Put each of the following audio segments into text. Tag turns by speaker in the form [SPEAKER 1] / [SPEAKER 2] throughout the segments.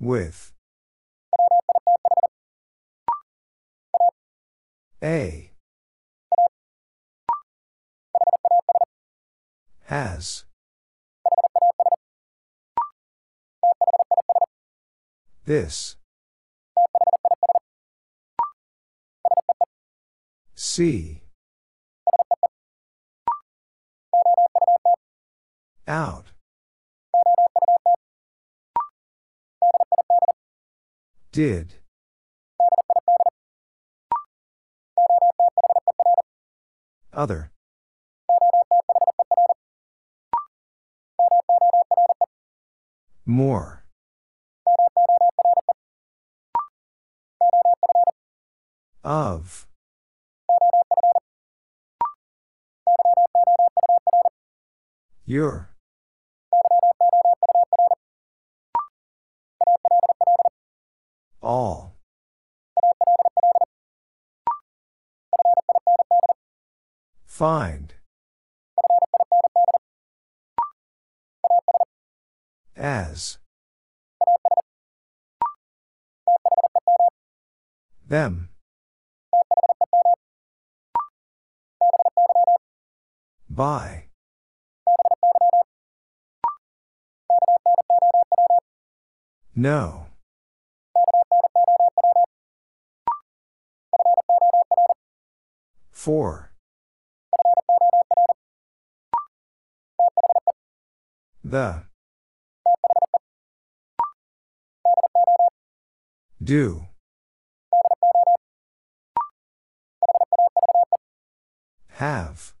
[SPEAKER 1] With. A. Has. This. See. Out. Did. Other. More. Of. Your. All. Find. As. Them. By. No. Four. The. Do. Have.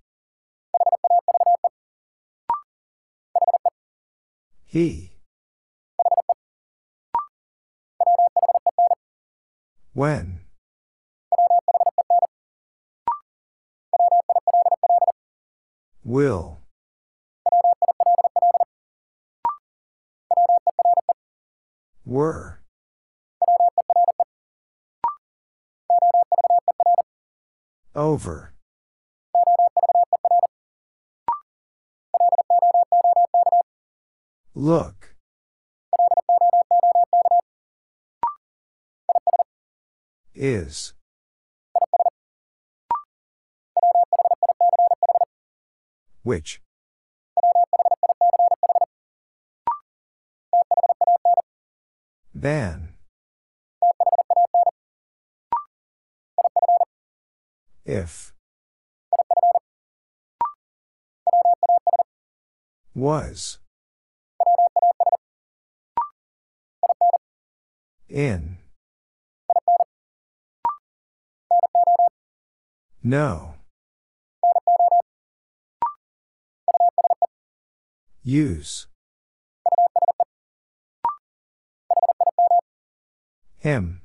[SPEAKER 1] He. When. Will. Were. Over. Look. Is. Which? Than. If. Was. In. No. Use. Him.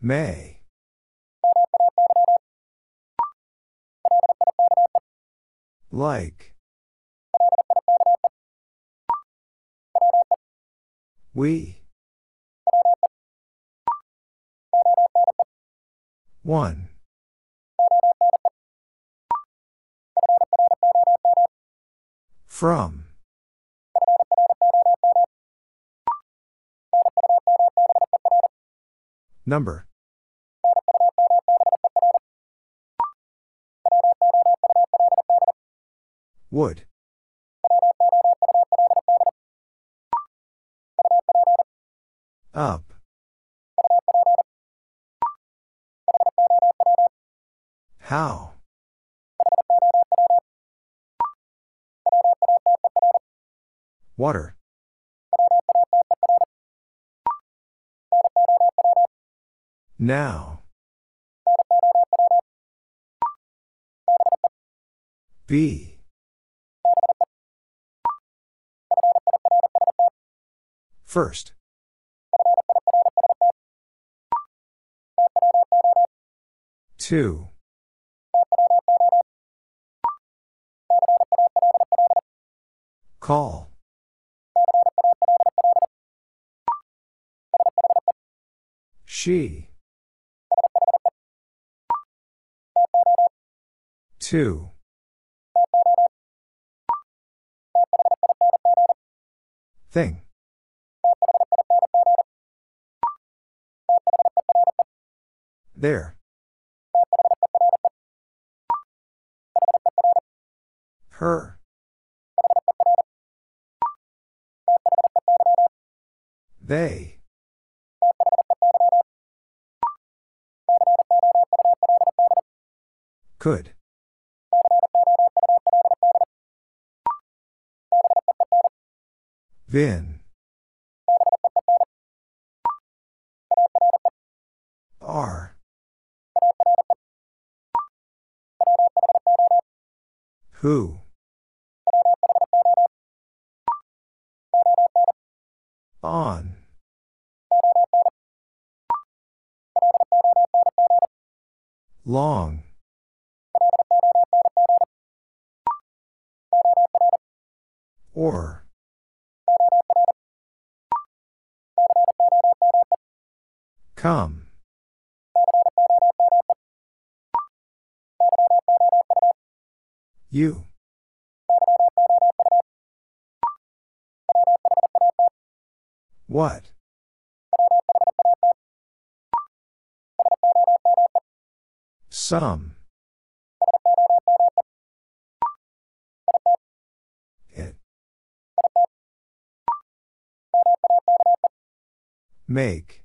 [SPEAKER 1] May. Like. We. One. From. Number. Would. Up. How? Water. Now. B. First. Two. Call. She. Two. Thing. There. Her. They. Could. Vin. Are. Who? On. Long. Or. Come. You. What? Some. Make.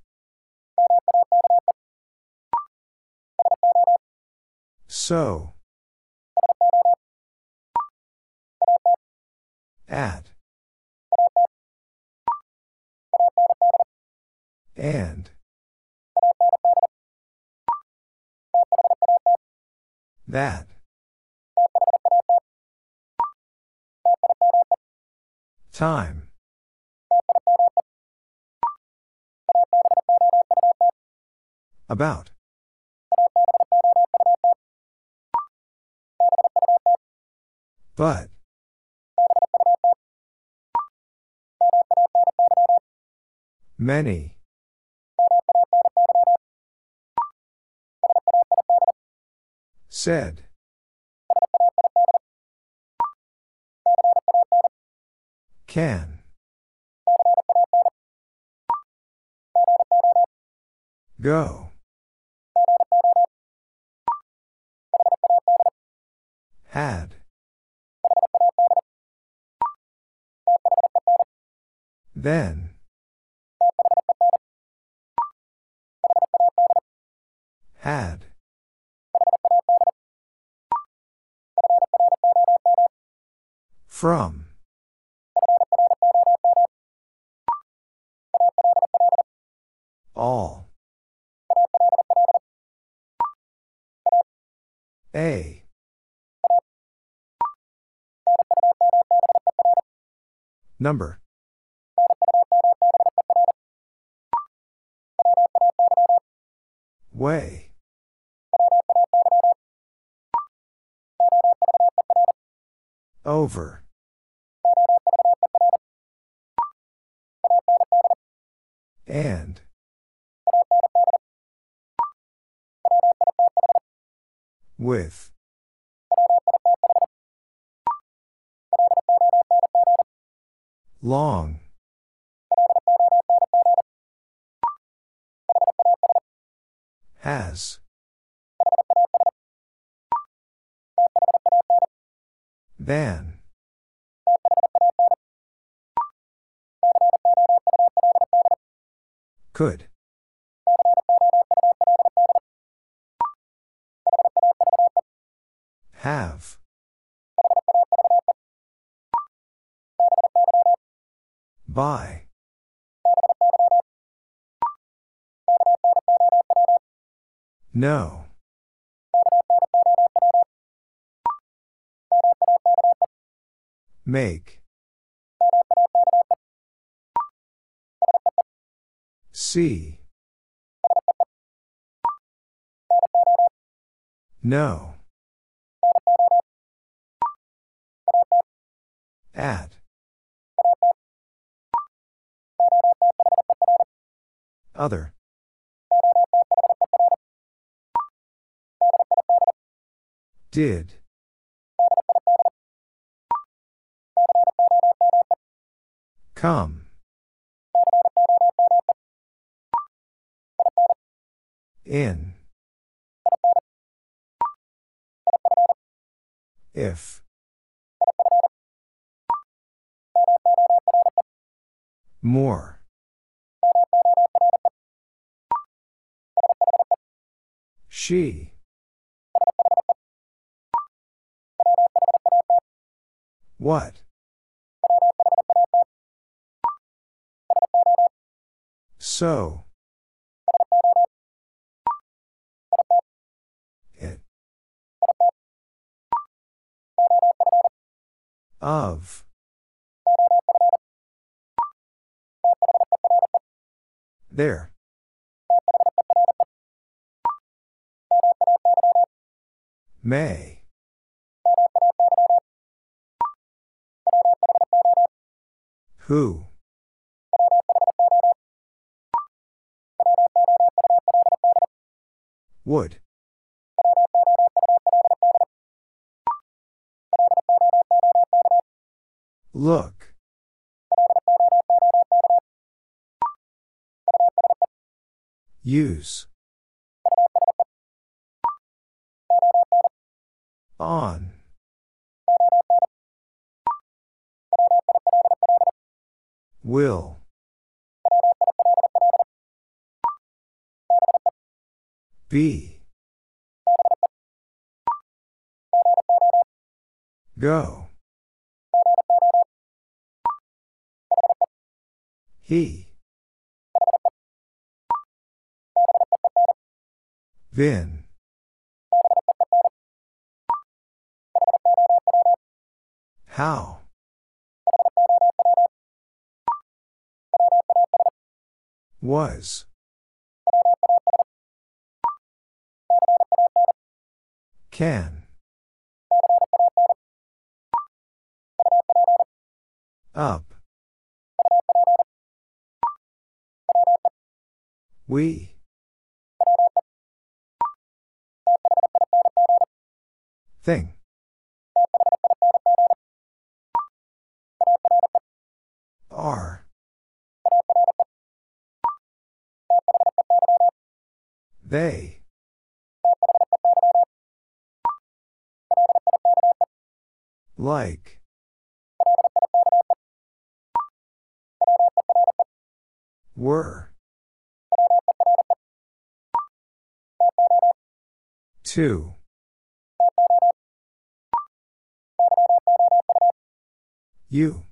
[SPEAKER 1] So. At. And. That. Time. About. But. Many. Said. Can. Go. Had. Then. Had. From. All. A. Number. Way. Over. And. With. Long. Has. Than. Could. Have. By. No. Make. See. No. Other. Did. Come. In. If. More. She. What? So. It. Of. There. May. Who? Would. Look. Use. On. Will. Be. Go. He. Vin. How? Was. Can. Up. We. Thing. Are. They. Like. Were. Two. You.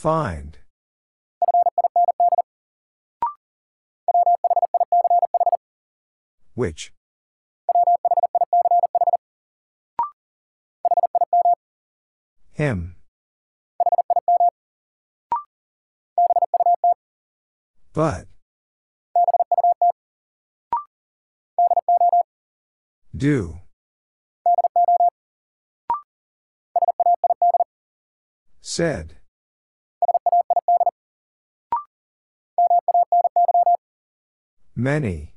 [SPEAKER 1] Find. Which? Him. But. Do. Said. Many.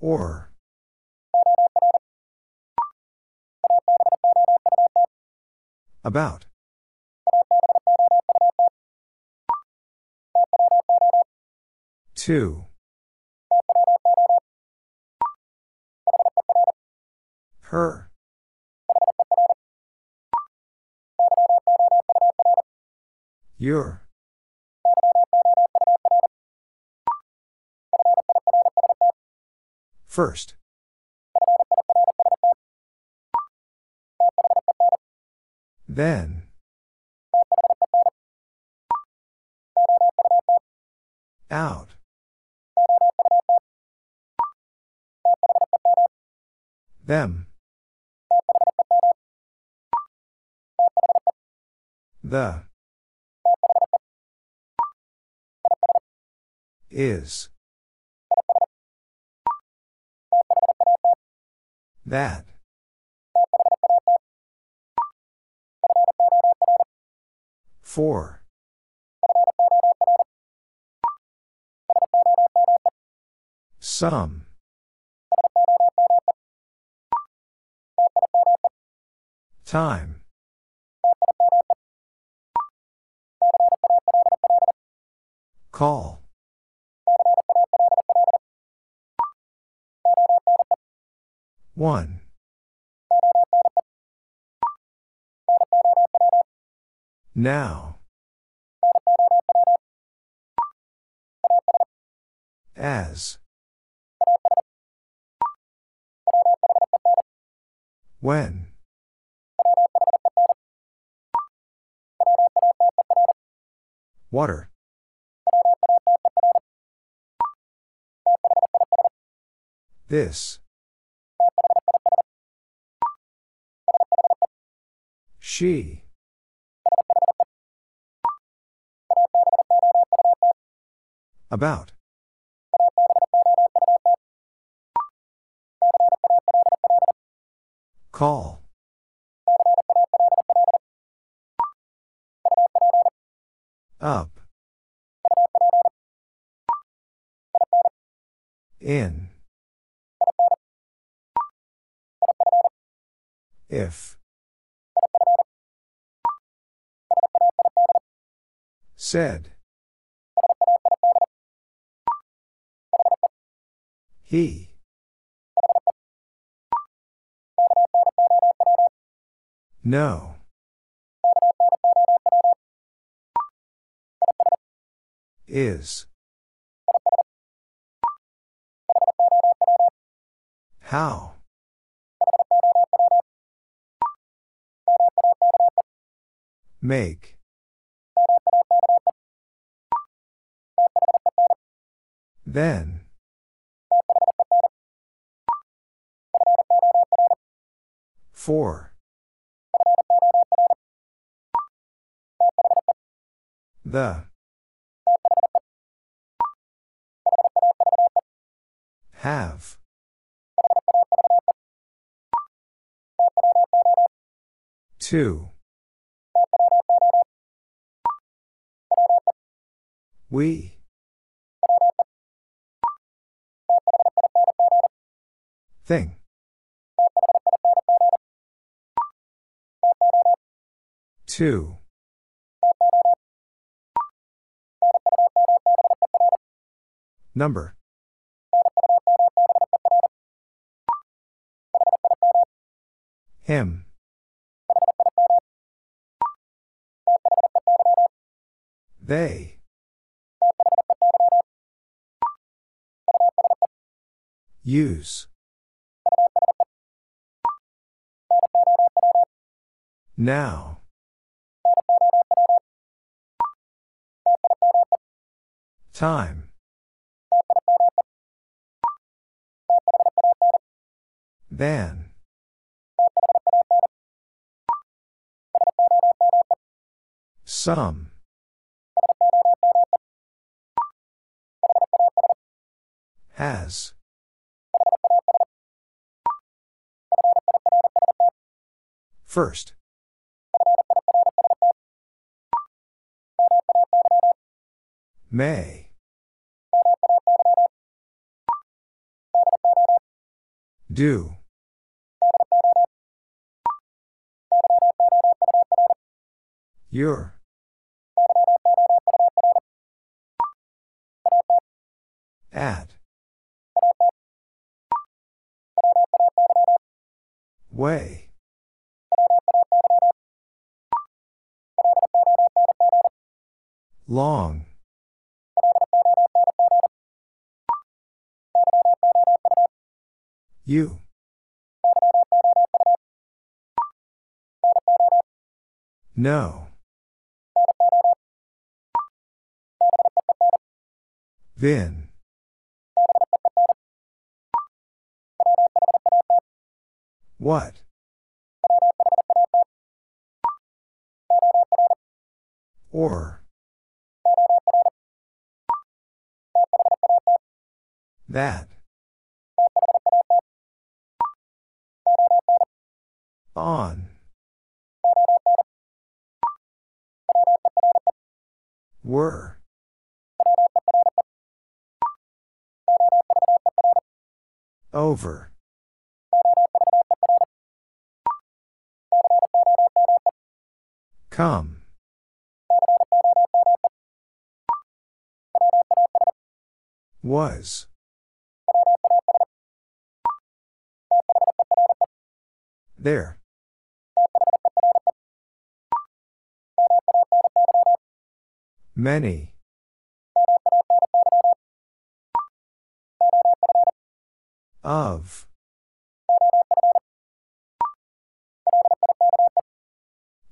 [SPEAKER 1] Or. About. Two. Her. Your. First. Then. Out. Them. The. Is. That. Four. Some. Time. Call. One. Now. As. When. Water. This. She. About. Call. Up. In. If. Said. He. No. Is. How? Make. Then. Four. The. Have. Two. We. Thing. Two. Number. Him. They. Use. Now. Time. Then. Some. Has. First. May. Do. Your. At. Way. Long. You. No. Vin. What? Or. That. On. Were. Over. Come. Was. There. Many. Of.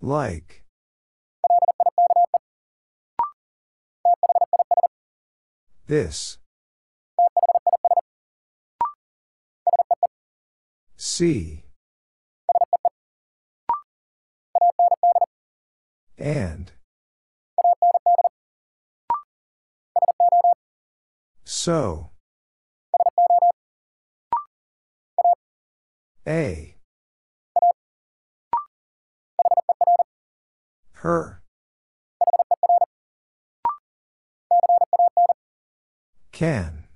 [SPEAKER 1] Like. This. See. And. So. A. Her. Can.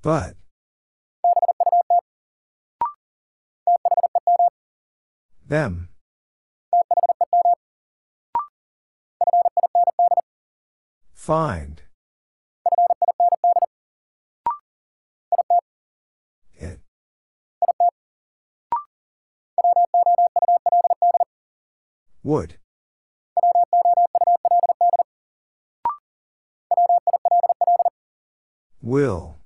[SPEAKER 1] But. Them. Find. It. Would. Will.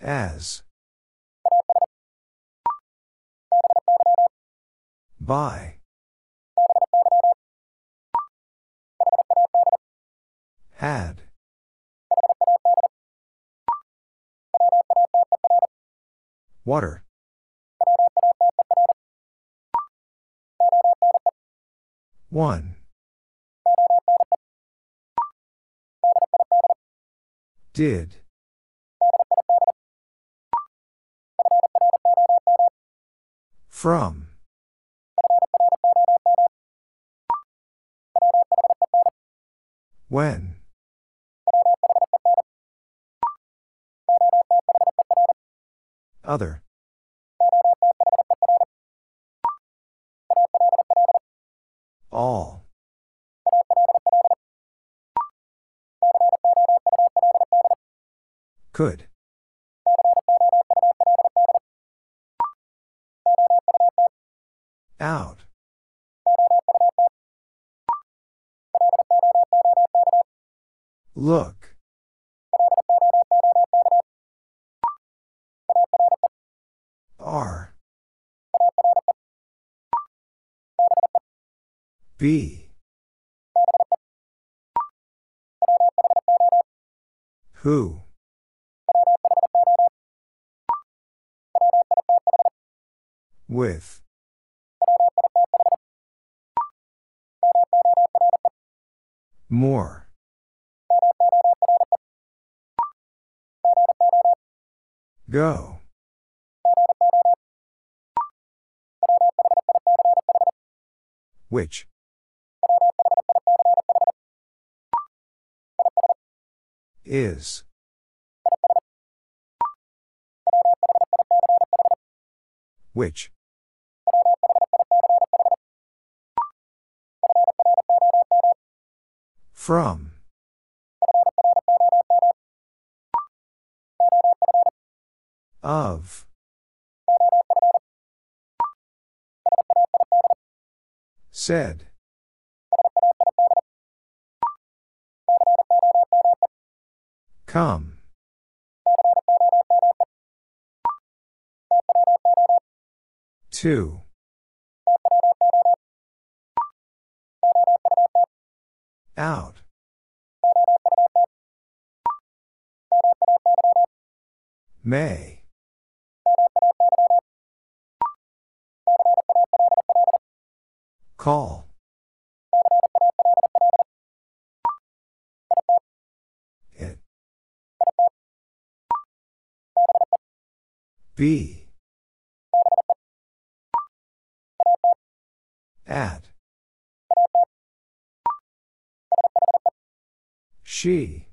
[SPEAKER 1] As. By. Had. Water. One. Did. From. When. Other. All. Could. Out. Look. R. B. Who? With. More. Go. Which? Is. Which? From. Of. Said. Come. Two. Out. May. Call. It. Be. At. She.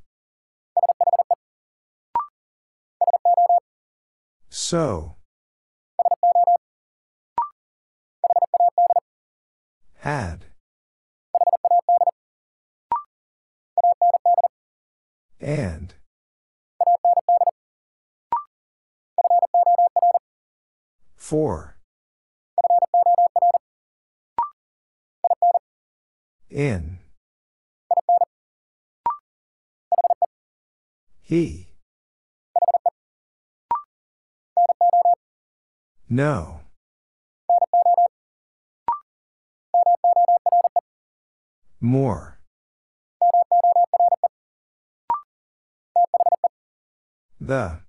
[SPEAKER 1] So. Had. And. For. In. He. No. More. The.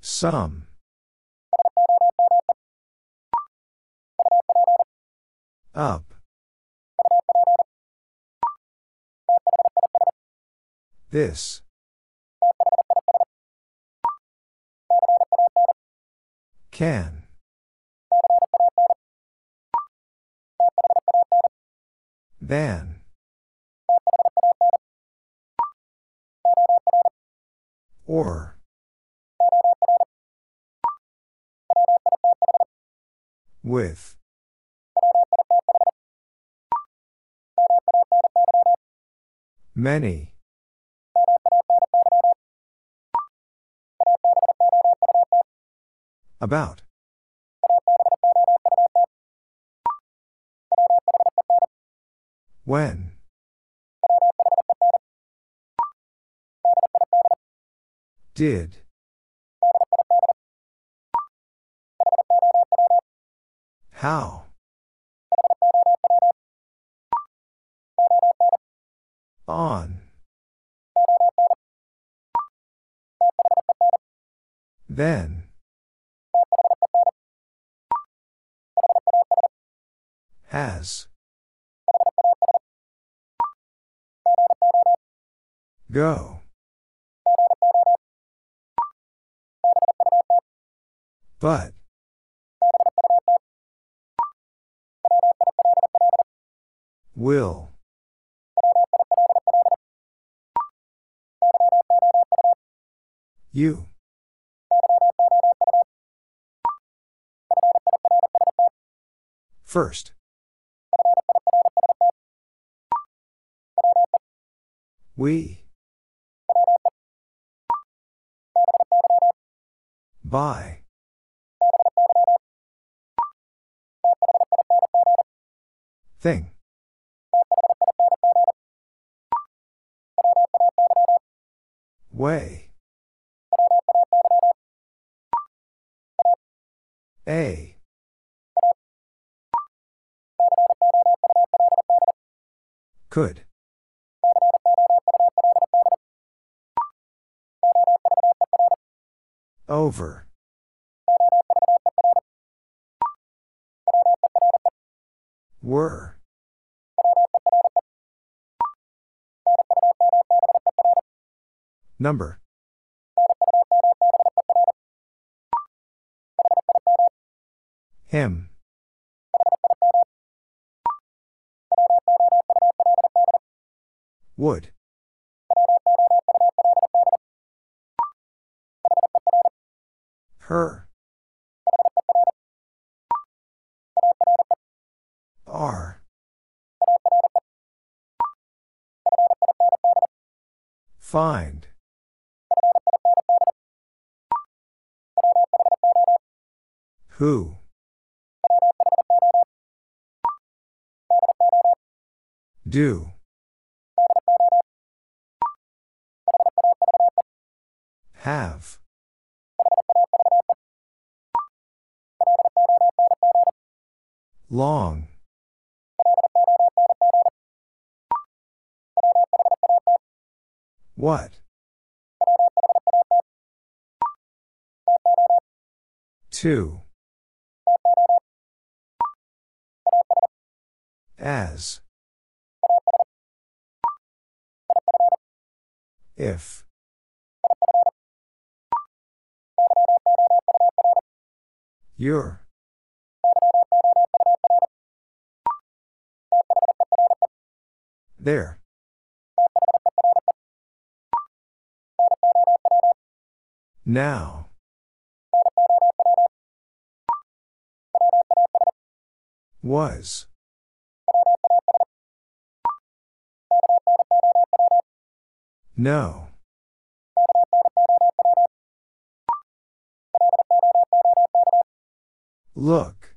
[SPEAKER 1] Some. Up. This. Can. Then. Or. With. Many. About. When. Did. How? On. Then. Has. Go. But. Will. You. First. We. By. Thing. Way. A. Could. Over. Were. Number. Him. Would. Her. R. Find. Who? Do. Have. Long. What? Two. As. If. Your. There. Now. Was. No. Look.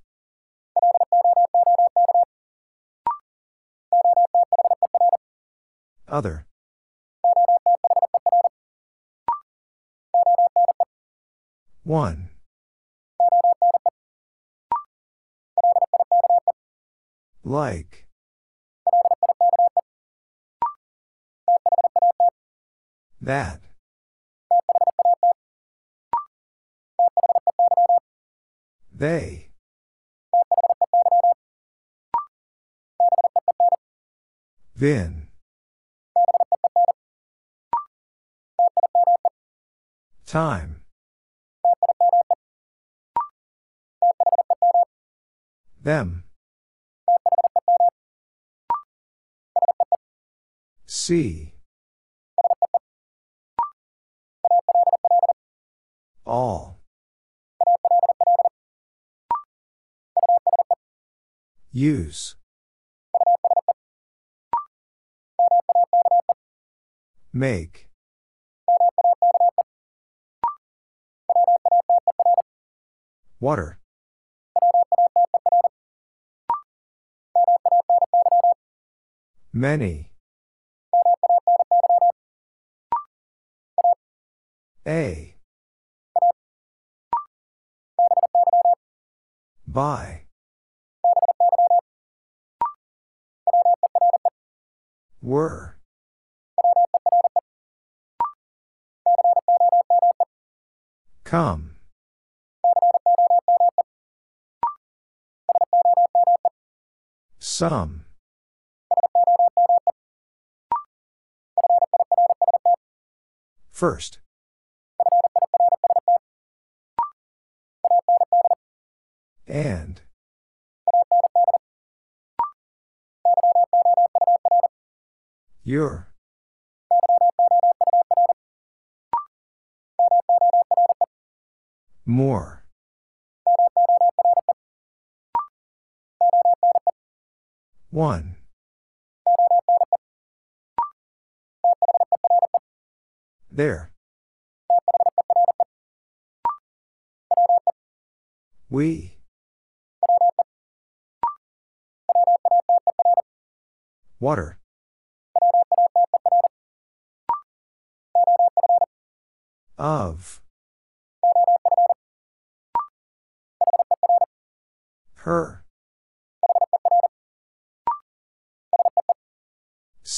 [SPEAKER 1] Other. One. Like. That. They. Vin. Time. Them. See. All. Use. Make. Water. Many. A. By. Were. Come. Some. First. And. Your. More. One. There. We. Water. Of. Her.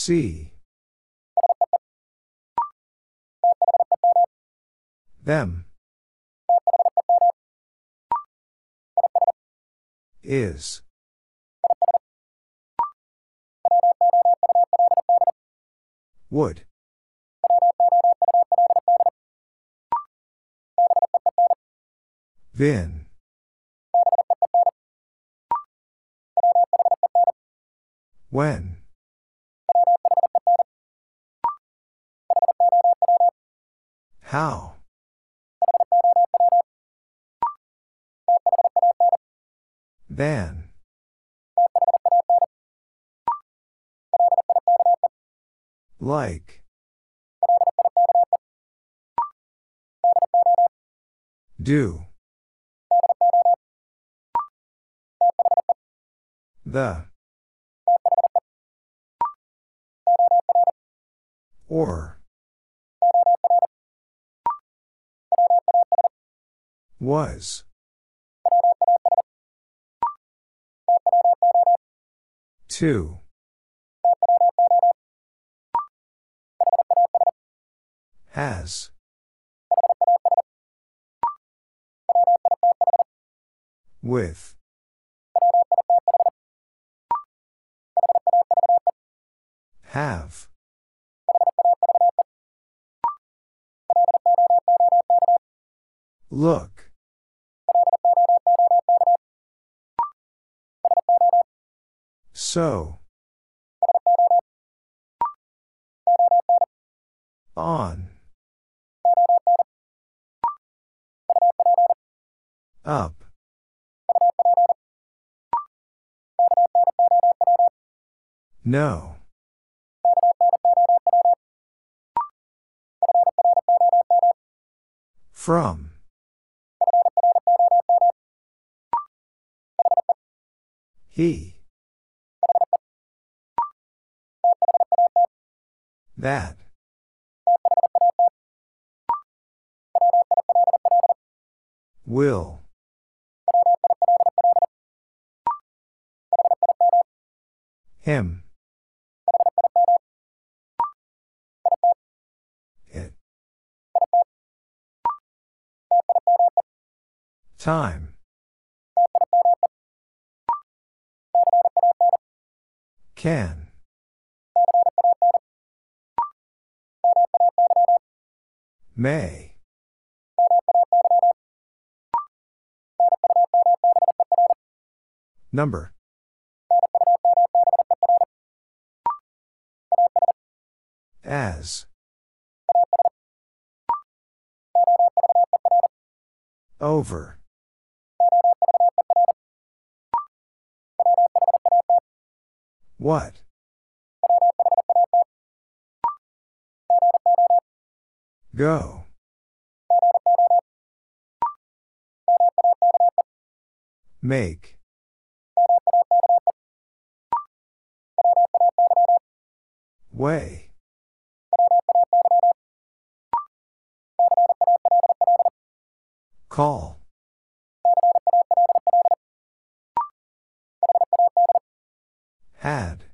[SPEAKER 1] See. Them. Is. Would. Vin. When. How. Then. Like. Do. The. Or. Was. Two. Has. With. Have. Look. So. On. Up. No. From. He. That. Will. Him. It. Time. Can. May. Number. As. Over. What? Go. Make. Way. Call. Had.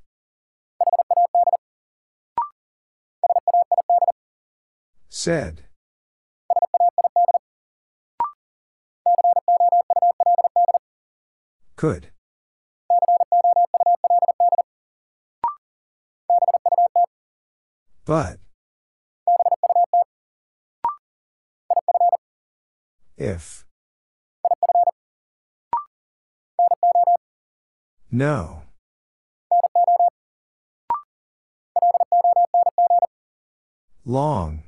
[SPEAKER 1] Said. Could. But. If. No. Long.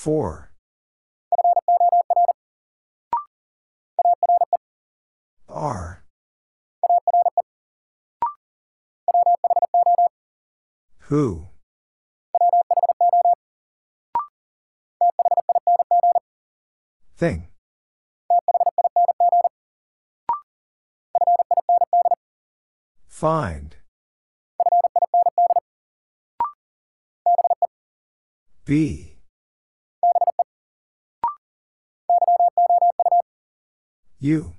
[SPEAKER 1] Four. R. Who? Thing. Find. Be. You.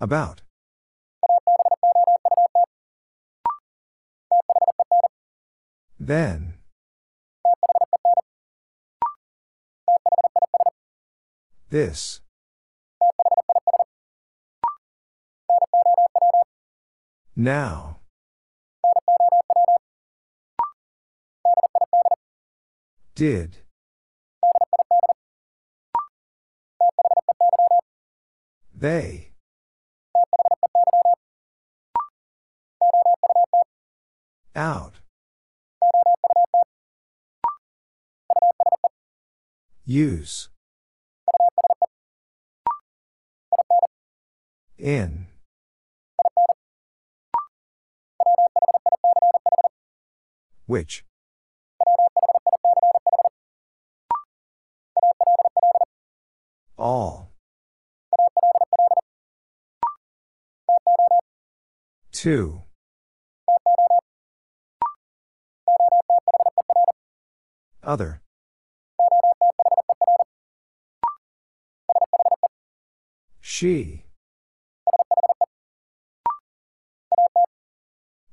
[SPEAKER 1] About. Then. This. Now. Did. They. Out. Use. In. Which? All. Two. Other. She.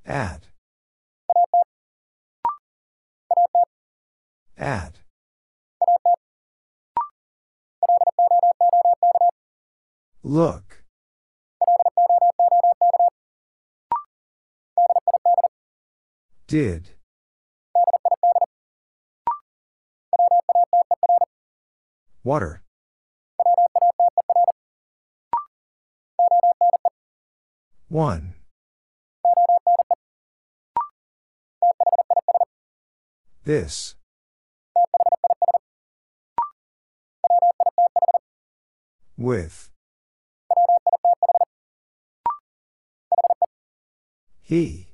[SPEAKER 1] At. At. Look. Did. Water. One. This. With. He.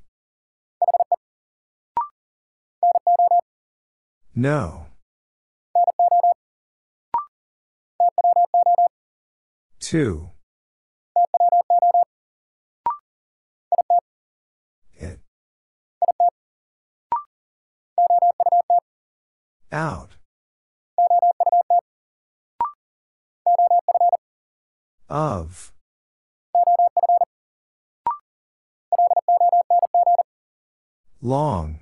[SPEAKER 1] No. Two. It. Out. Of. Long.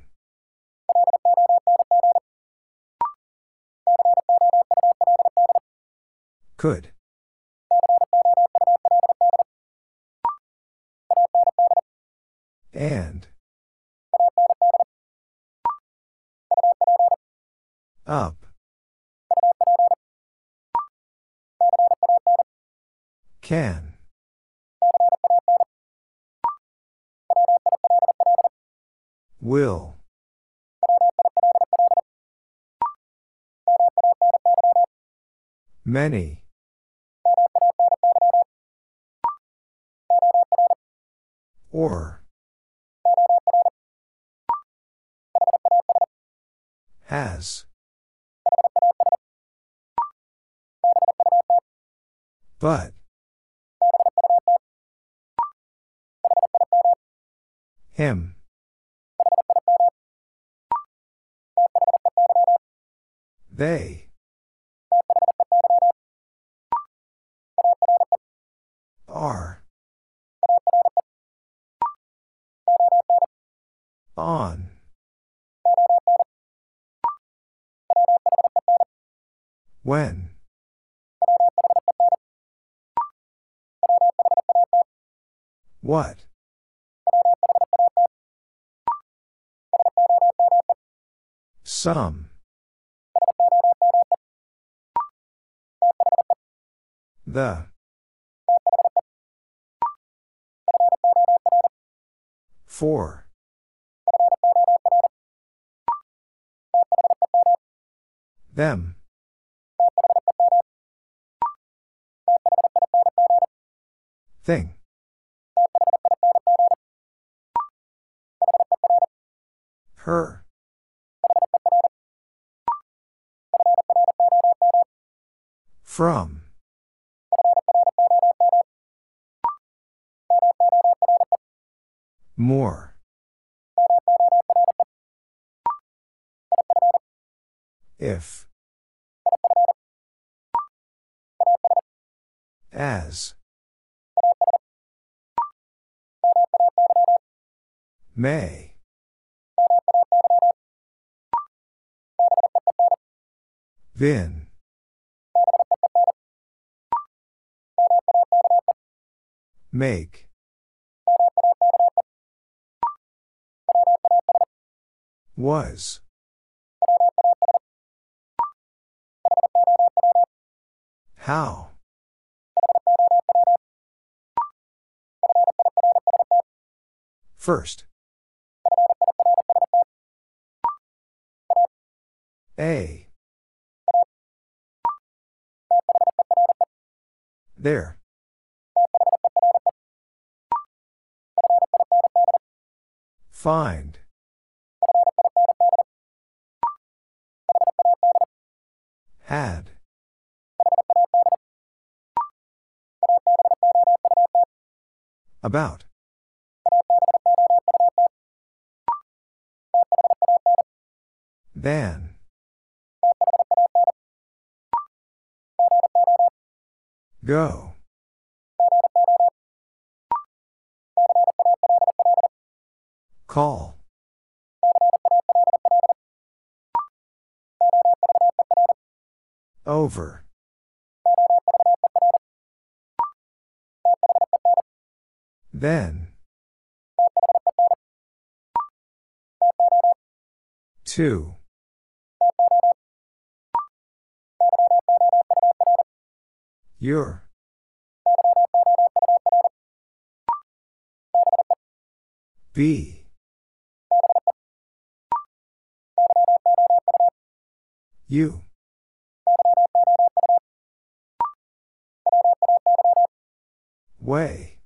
[SPEAKER 1] Could. And. Up. Can. Will. Many. Or. Has. But. Him. They. Are. On. When. What? Some. The. Four. Them. Thing. Her. From. More. If. As. May. Vin. Make. Was. How? First. A. There. Find. Had. About. Than. Go. Call. Over. Then. Two. Your. B. You. Way.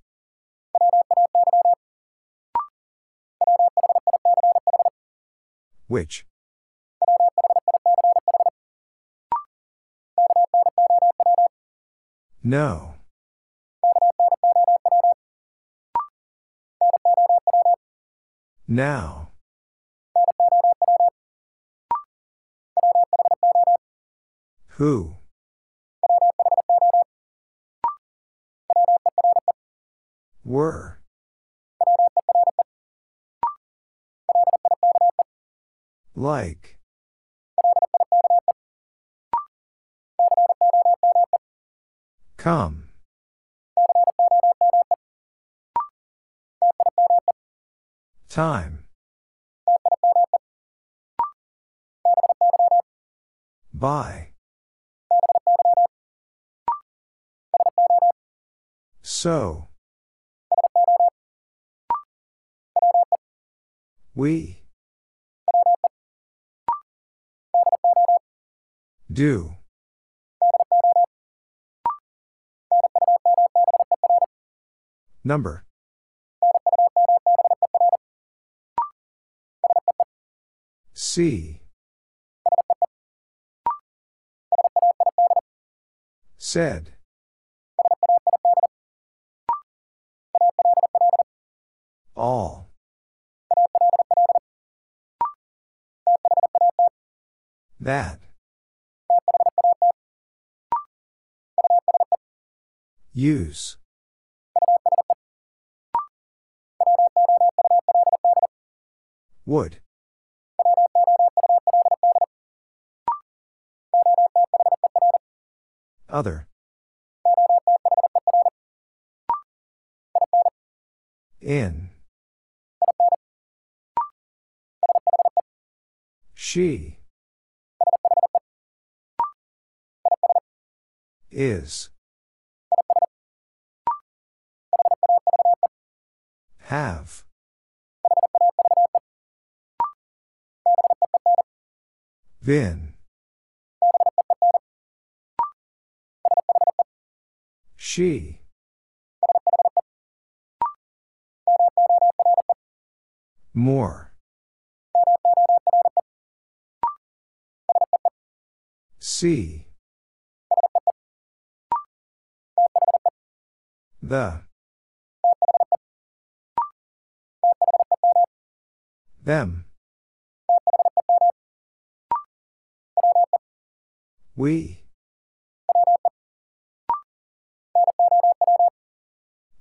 [SPEAKER 1] Which? No. Now. Who? Were. Like. Come. Time. By. So. We. Do. Number. C. Said. All. That. Use. Would. Other. In. She. Is. Have. Been. She. More. See. The. Them. We.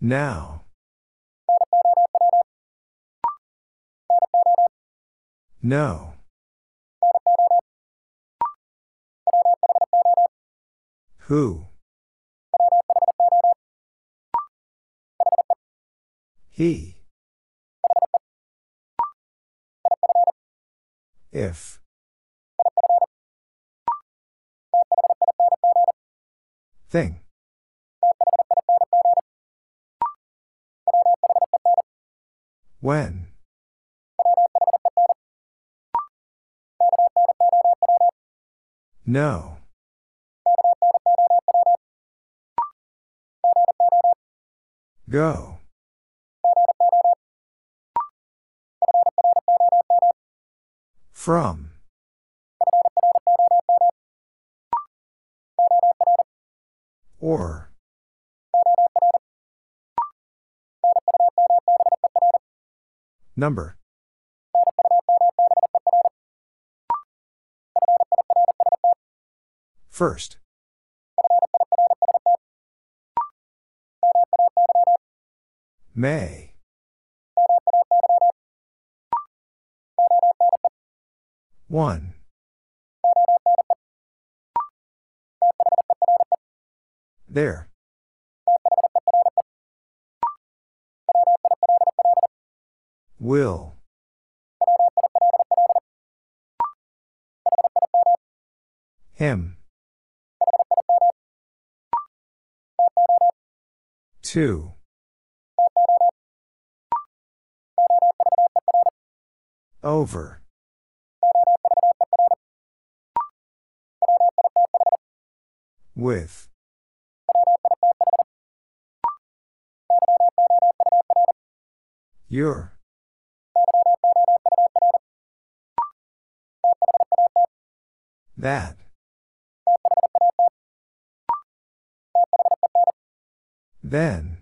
[SPEAKER 1] Now. No. Who? He. If. Thing. When? No. Go. From. Or. Number. First. May. One. There. Will. Him. Two. Over. With. Your. That. Then.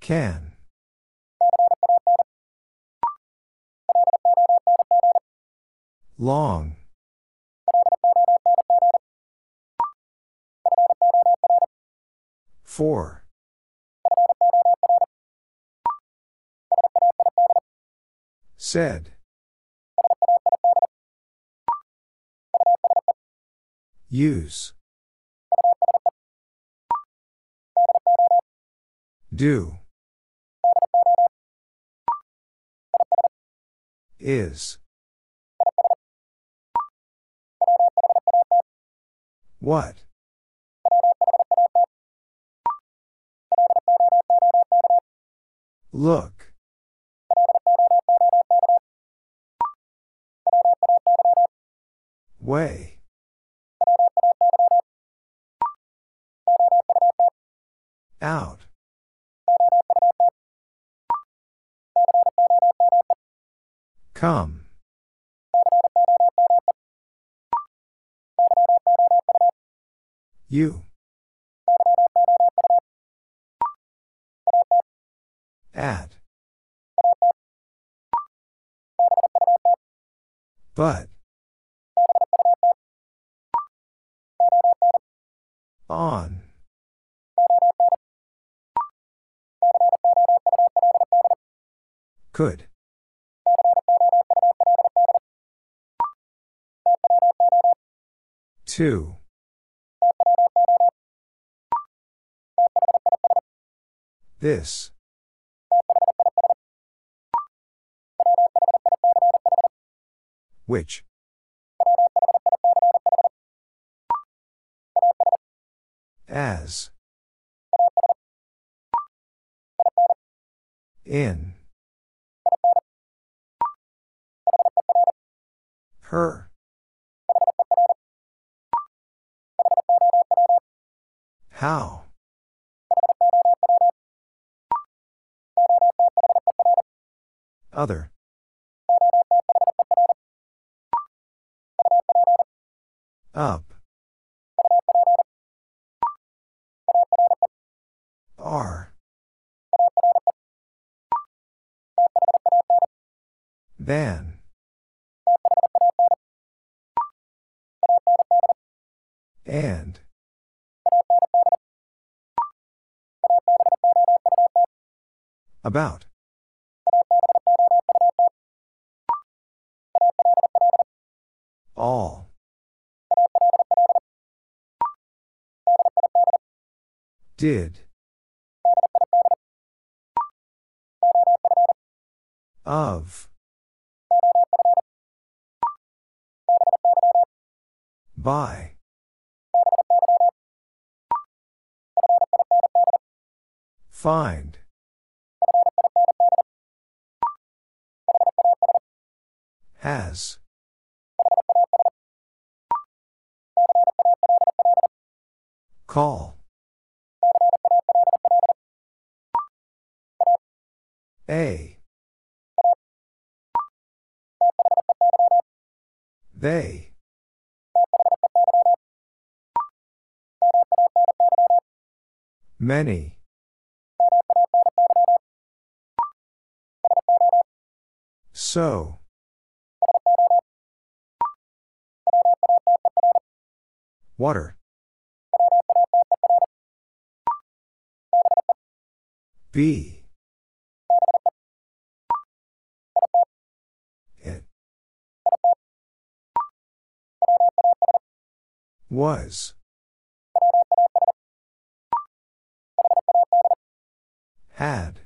[SPEAKER 1] Can. Long. Four. Said. Use. Do. Is. What? Look. Way. Out. Come. You. At. But. On. Could. Two. This. Which? As. In. Her. How? Other. Up. R. Than. And. About. All. Did. Of. By. Find. Has. Call. A. They. Many. So. Water. B. It. Was. Had.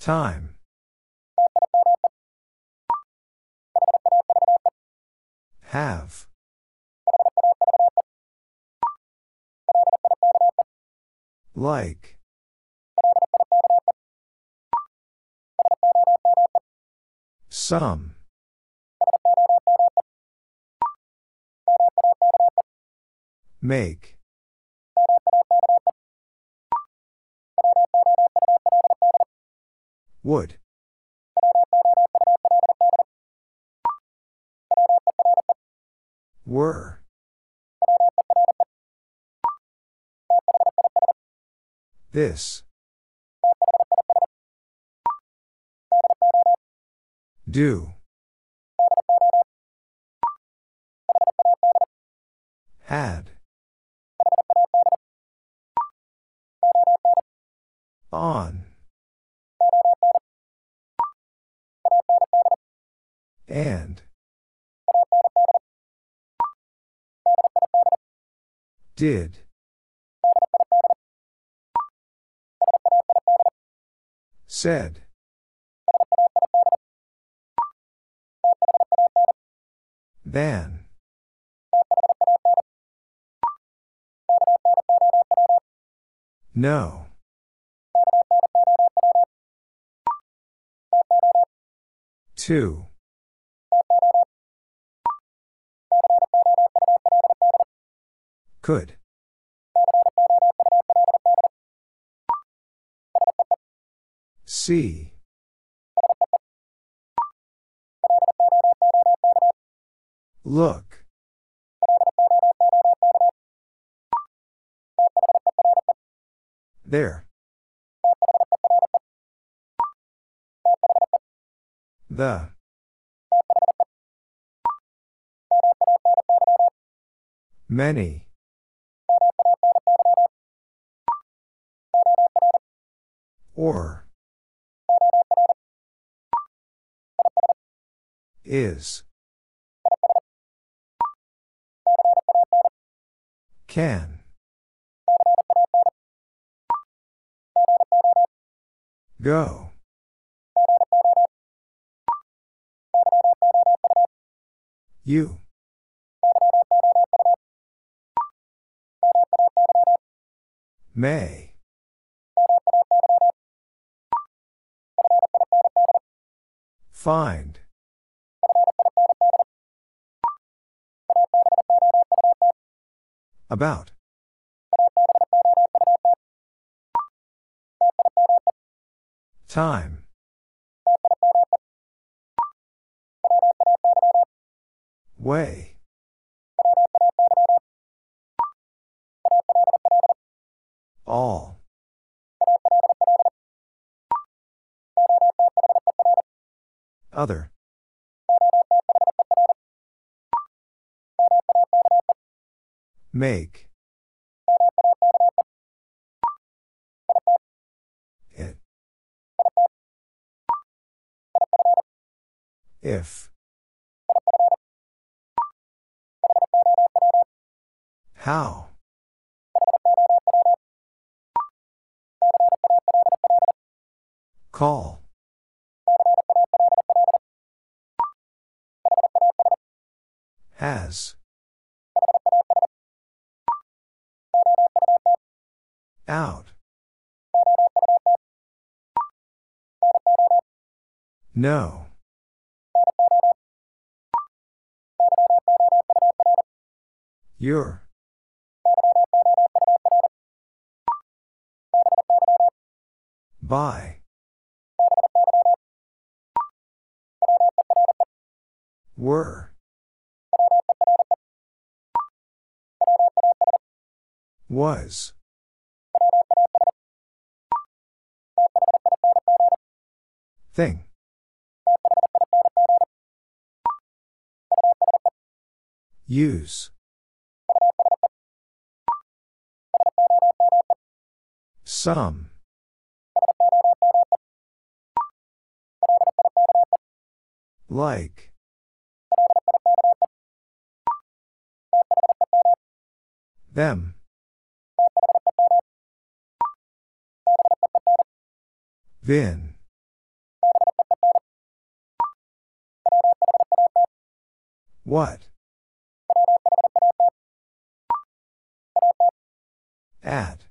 [SPEAKER 1] Time. Have. Like. Some. Make. Would. Were. This. Do. Had. On. And. Did. Said. Than. No. Two. Could. See. Look. There. The. Many. Or. Is. Can. Go. You. May. Find. About. Time. Way. All. Other. Make. It. If. How? Call. Has. Out. No. Your. By. Were. Was. Thing. Use. Some. Like. Them. Vin. What? At.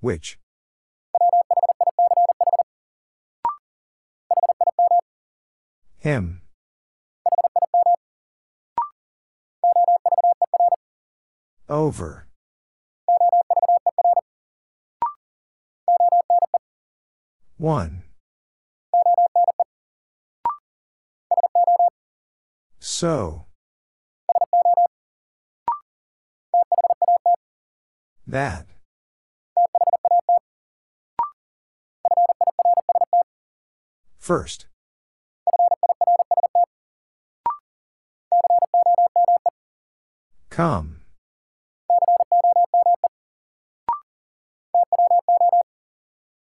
[SPEAKER 1] Which? Him. Over. One. So. That. First. Come.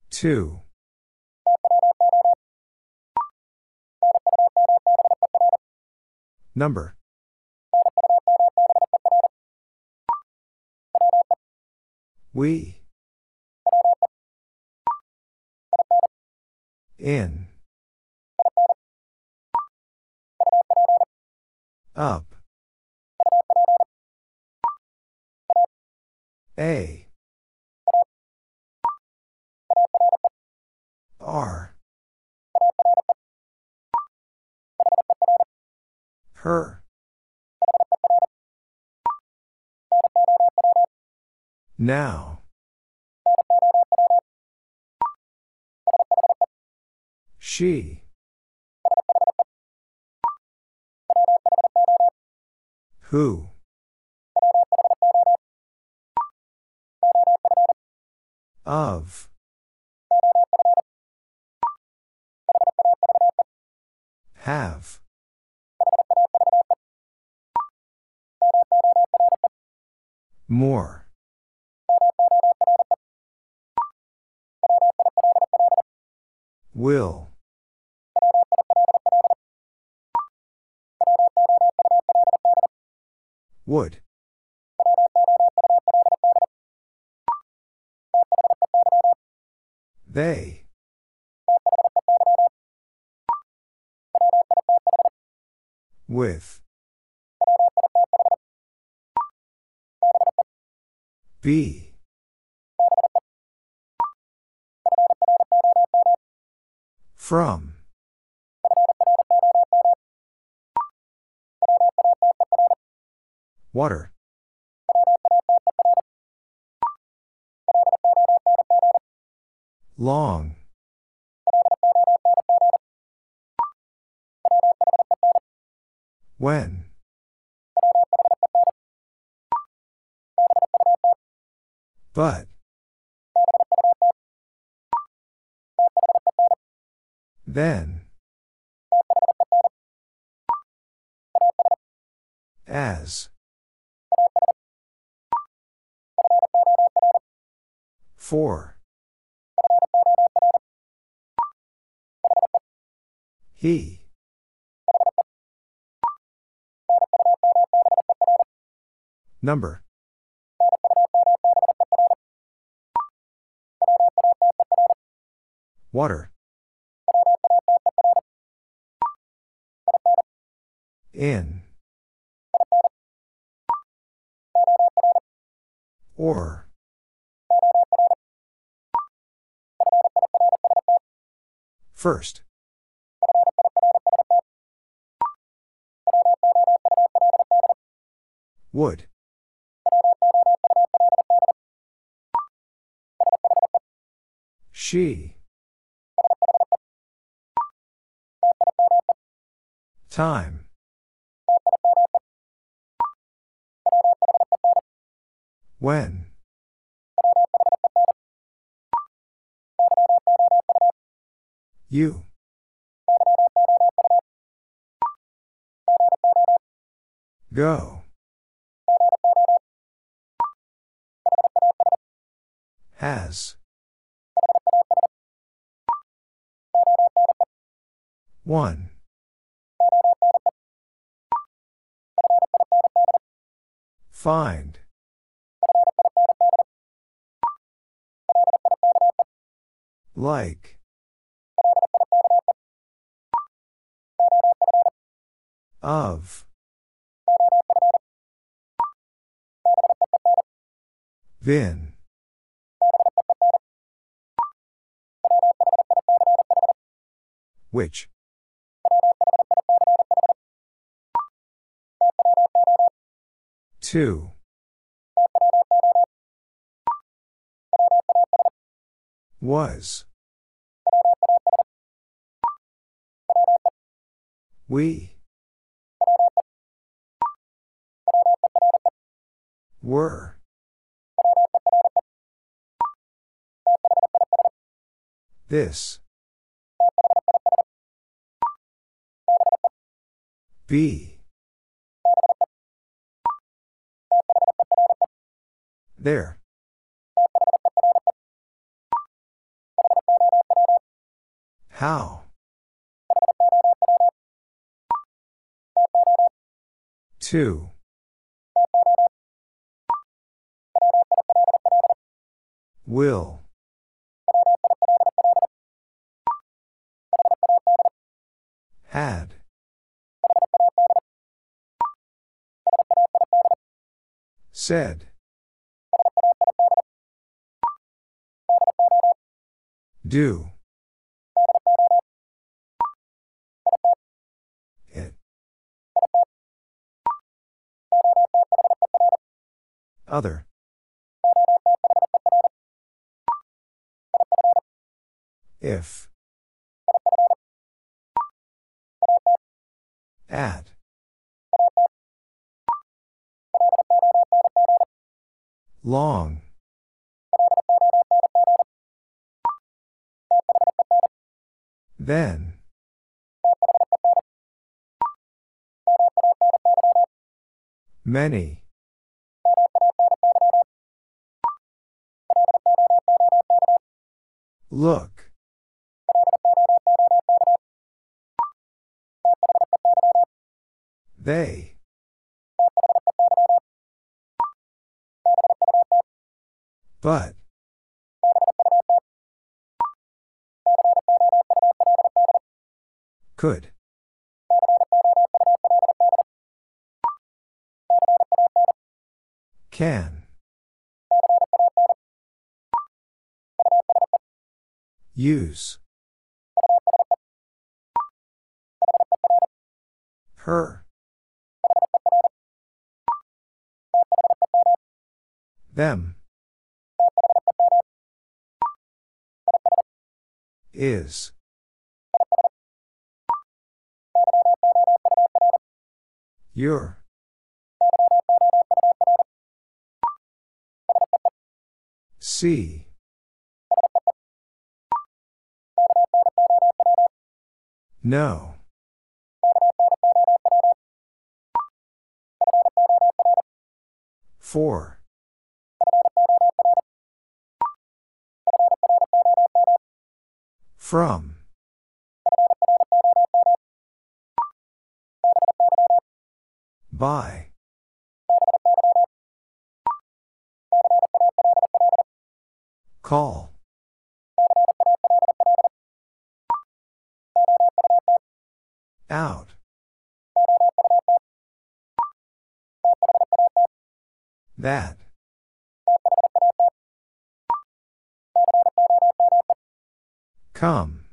[SPEAKER 1] Two. Number. We. In. Up. A. R. Her. Now. She. Who? Of. Have. More. Will. Would. They. With. Be. From. Water. Long. When? But. Then. As. For. He. Number. Water. In. Or. First. Would. She. Time. When? You. Go. Has. One. Find. Like. Of. Vin. Which? Two. Was. We. Were. This. Be. There. How? Two. Will. Had. Said. Do. It. Other. If. At. Long. Then. Many. Look. They. But. Could. Can. Use. Her. Them. Is. Your. See. No. Four. From. By. Call. Out. That. Come.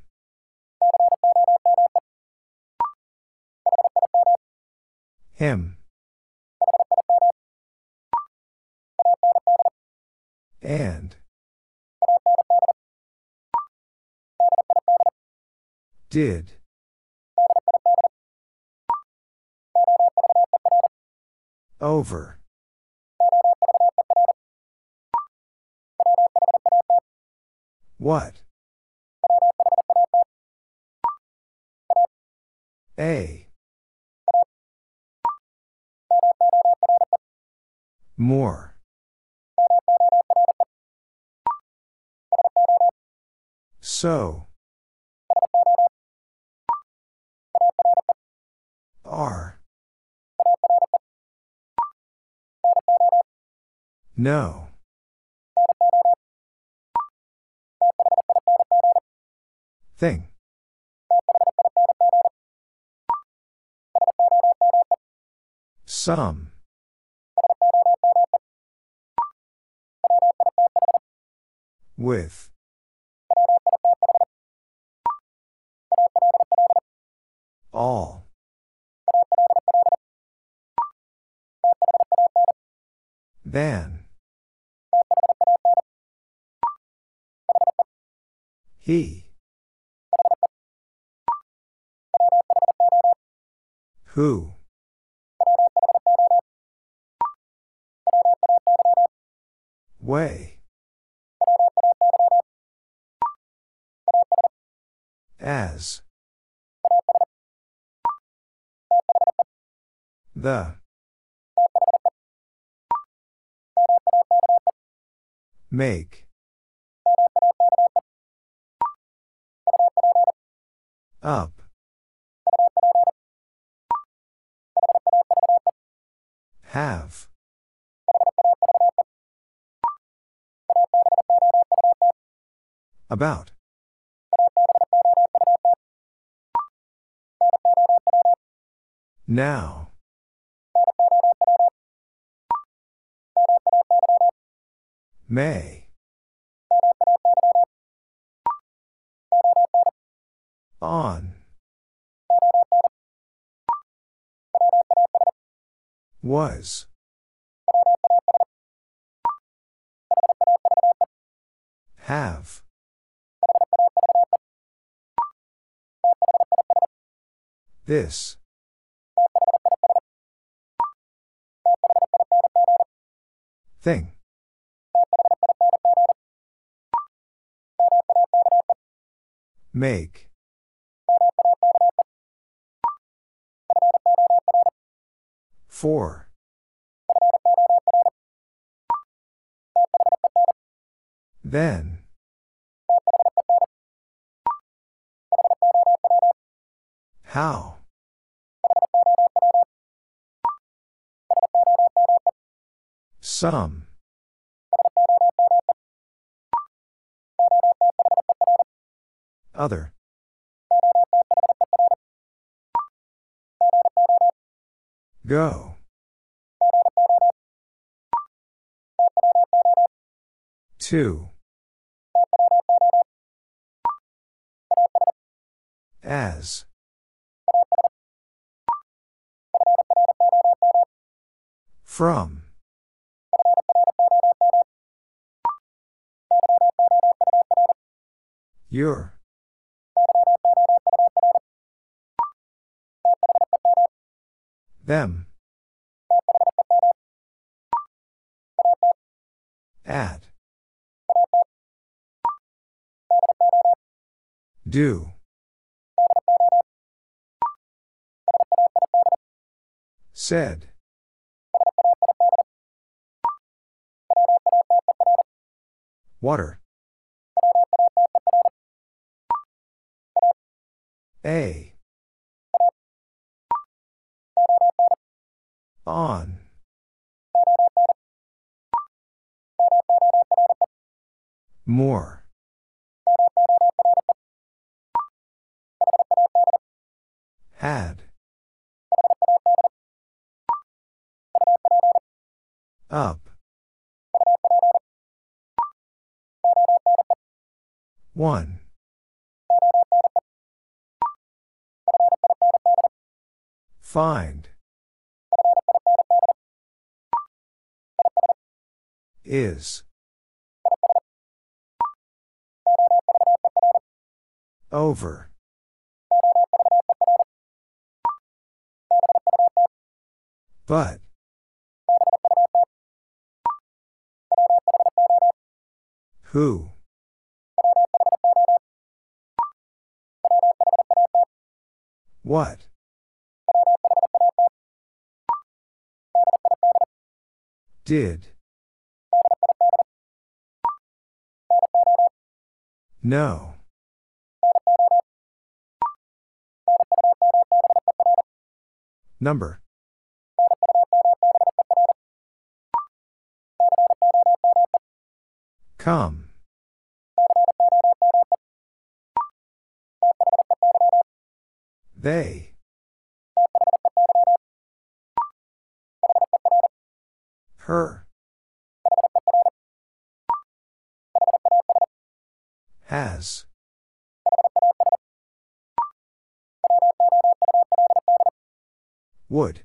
[SPEAKER 1] Did. Over. What? A. More. So. Are. No. Thing. Some. With. All. Than. He. Who? Way. As. The. Make. Up. Have. About. Now. May. On. Was. Have. This. Thing. Make. Four. Then. How? Some. Other. Go. Two. As. From. Your. Them. At. Do. Said. Water. A. On. More. Had. Up. One. Find. Is. Over. But. Who? What? Did. No. Number. Come. They. Her. Has. Would.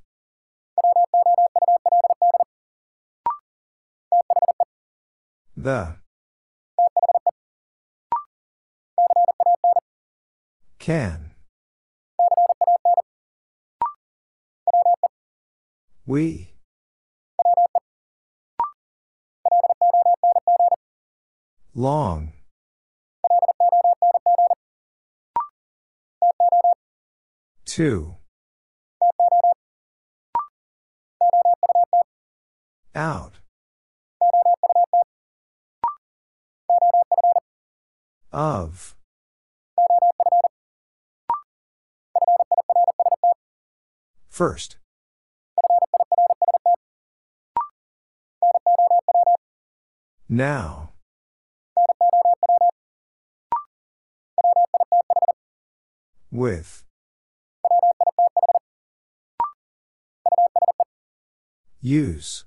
[SPEAKER 1] The. Can. We. Long. Two. Out. Of. First. Now. With. Use.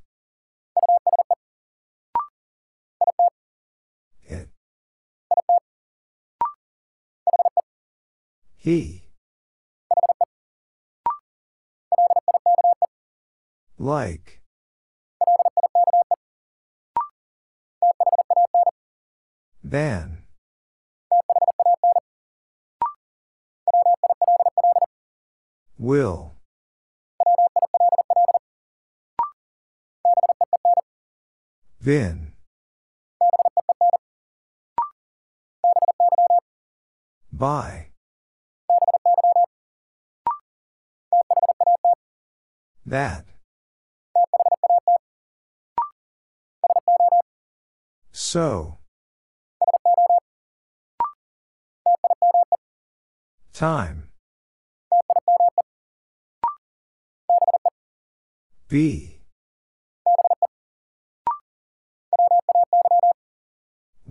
[SPEAKER 1] It. He. Like. Than. Will. Vin. By. That. So. Time. Be.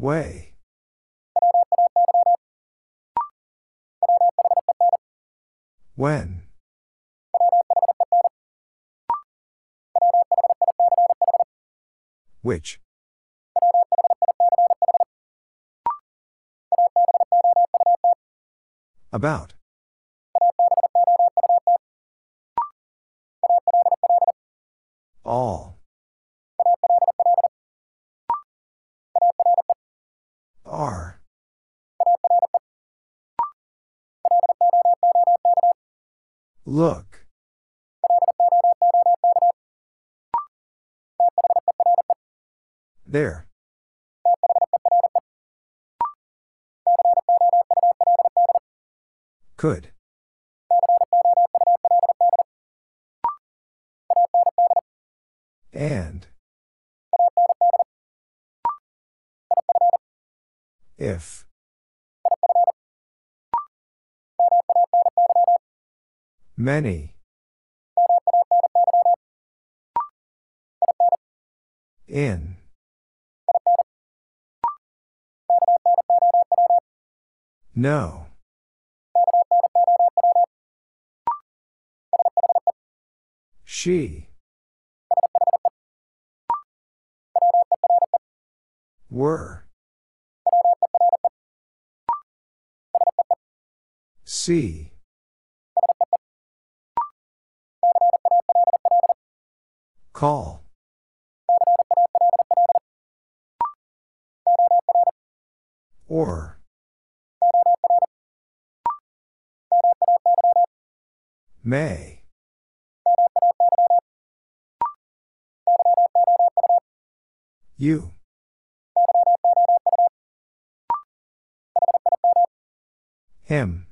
[SPEAKER 1] Way. When. Which. About. All. Are. Look. There. Could. And. If. Many. In. No. She. Were. See. Call. Or. May. You. Him.